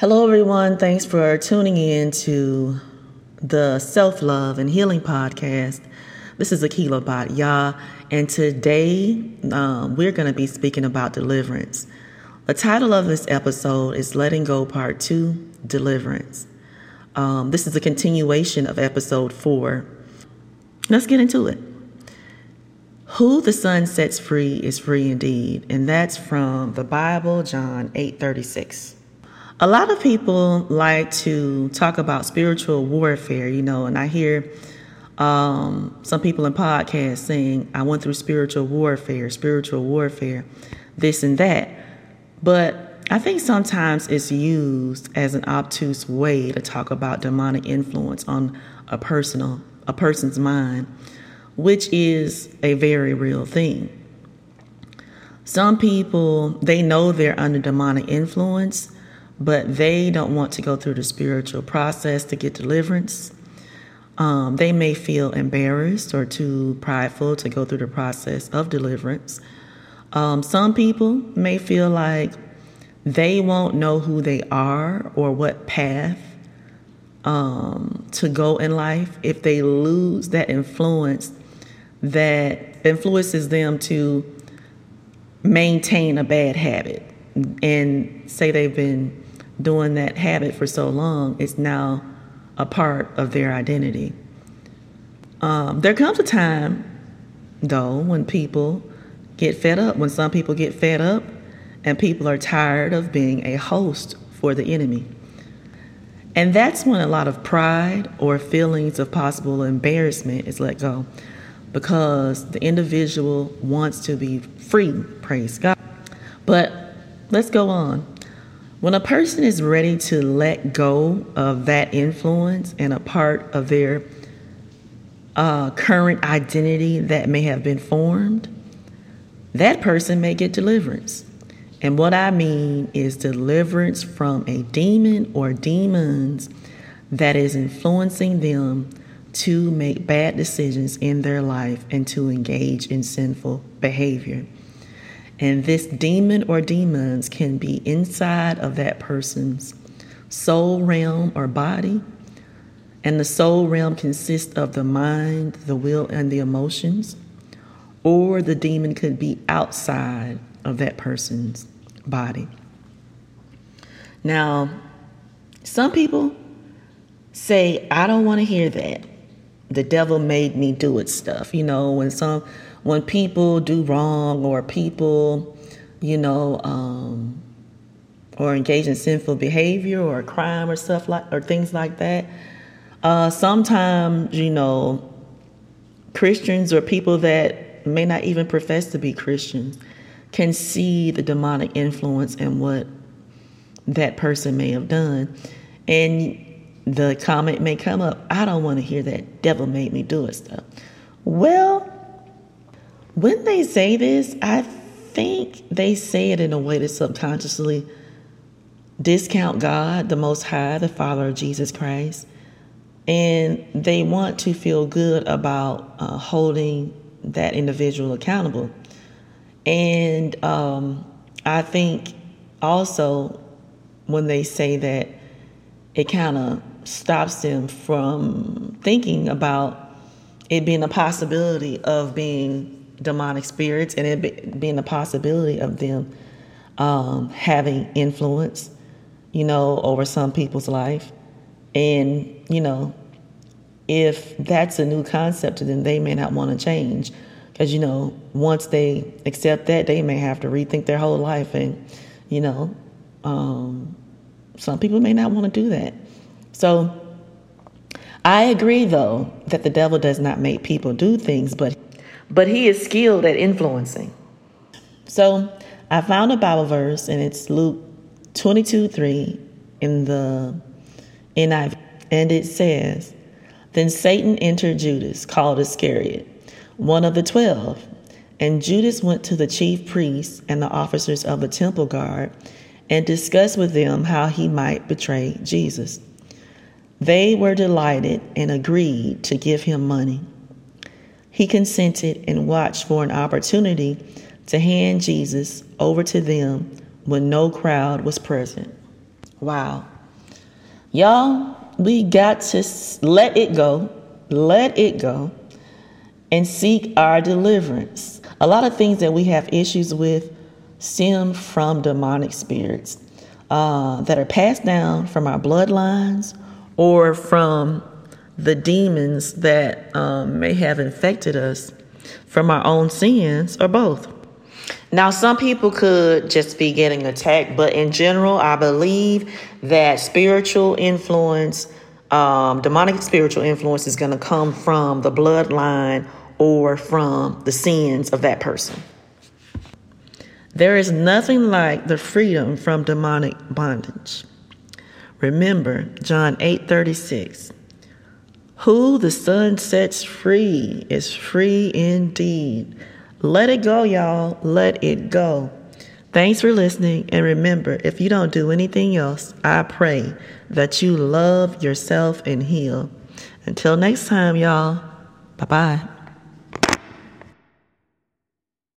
Hello, everyone. Thanks for tuning in to the Self Love and Healing Podcast. This is Akila Yah, and today um, we're going to be speaking about deliverance. The title of this episode is Letting Go Part 2 Deliverance. Um, this is a continuation of episode 4. Let's get into it. Who the Son sets free is free indeed, and that's from the Bible, John 8 36. A lot of people like to talk about spiritual warfare, you know, and I hear um, some people in podcasts saying, I went through spiritual warfare, spiritual warfare, this and that. But I think sometimes it's used as an obtuse way to talk about demonic influence on a personal a person's mind, which is a very real thing. Some people they know they're under demonic influence but they don't want to go through the spiritual process to get deliverance. Um, they may feel embarrassed or too prideful to go through the process of deliverance. Um, some people may feel like they won't know who they are or what path um, to go in life if they lose that influence that influences them to maintain a bad habit and say they've been doing that habit for so long, it's now a part of their identity. Um, there comes a time, though, when people get fed up, when some people get fed up and people are tired of being a host for the enemy. And that's when a lot of pride or feelings of possible embarrassment is let go because the individual wants to be free, praise God. But let's go on. When a person is ready to let go of that influence and a part of their uh, current identity that may have been formed, that person may get deliverance. And what I mean is deliverance from a demon or demons that is influencing them to make bad decisions in their life and to engage in sinful behavior. And this demon or demons can be inside of that person's soul realm or body. And the soul realm consists of the mind, the will, and the emotions. Or the demon could be outside of that person's body. Now, some people say, I don't want to hear that. The devil made me do it stuff. You know, when some when people do wrong or people, you know, um, or engage in sinful behavior or crime or stuff like or things like that. Uh, sometimes, you know, Christians or people that may not even profess to be Christians can see the demonic influence and what that person may have done. And the comment may come up, I don't want to hear that devil made me do it stuff. Well, when they say this, I think they say it in a way to subconsciously discount God, the Most High, the Father of Jesus Christ. And they want to feel good about uh, holding that individual accountable. And um, I think also when they say that, it kind of stops them from thinking about it being a possibility of being demonic spirits and it being a possibility of them um, having influence, you know, over some people's life. And, you know, if that's a new concept to them, they may not want to change. Because, you know, once they accept that, they may have to rethink their whole life. And, you know, um, some people may not want to do that. So I agree, though, that the devil does not make people do things, but but he is skilled at influencing. So I found a Bible verse, and it's Luke 22 3 in the NIV. And it says, Then Satan entered Judas, called Iscariot, one of the twelve. And Judas went to the chief priests and the officers of the temple guard and discussed with them how he might betray Jesus. They were delighted and agreed to give him money. He consented and watched for an opportunity to hand Jesus over to them when no crowd was present. Wow. Y'all, we got to let it go, let it go, and seek our deliverance. A lot of things that we have issues with stem from demonic spirits uh, that are passed down from our bloodlines or from the demons that um, may have infected us from our own sins or both. Now, some people could just be getting attacked, but in general, I believe that spiritual influence, um, demonic spiritual influence, is going to come from the bloodline or from the sins of that person. There is nothing like the freedom from demonic bondage. Remember John 8:36. Who the Son sets free is free indeed. Let it go, y'all. Let it go. Thanks for listening. And remember, if you don't do anything else, I pray that you love yourself and heal. Until next time, y'all. Bye bye.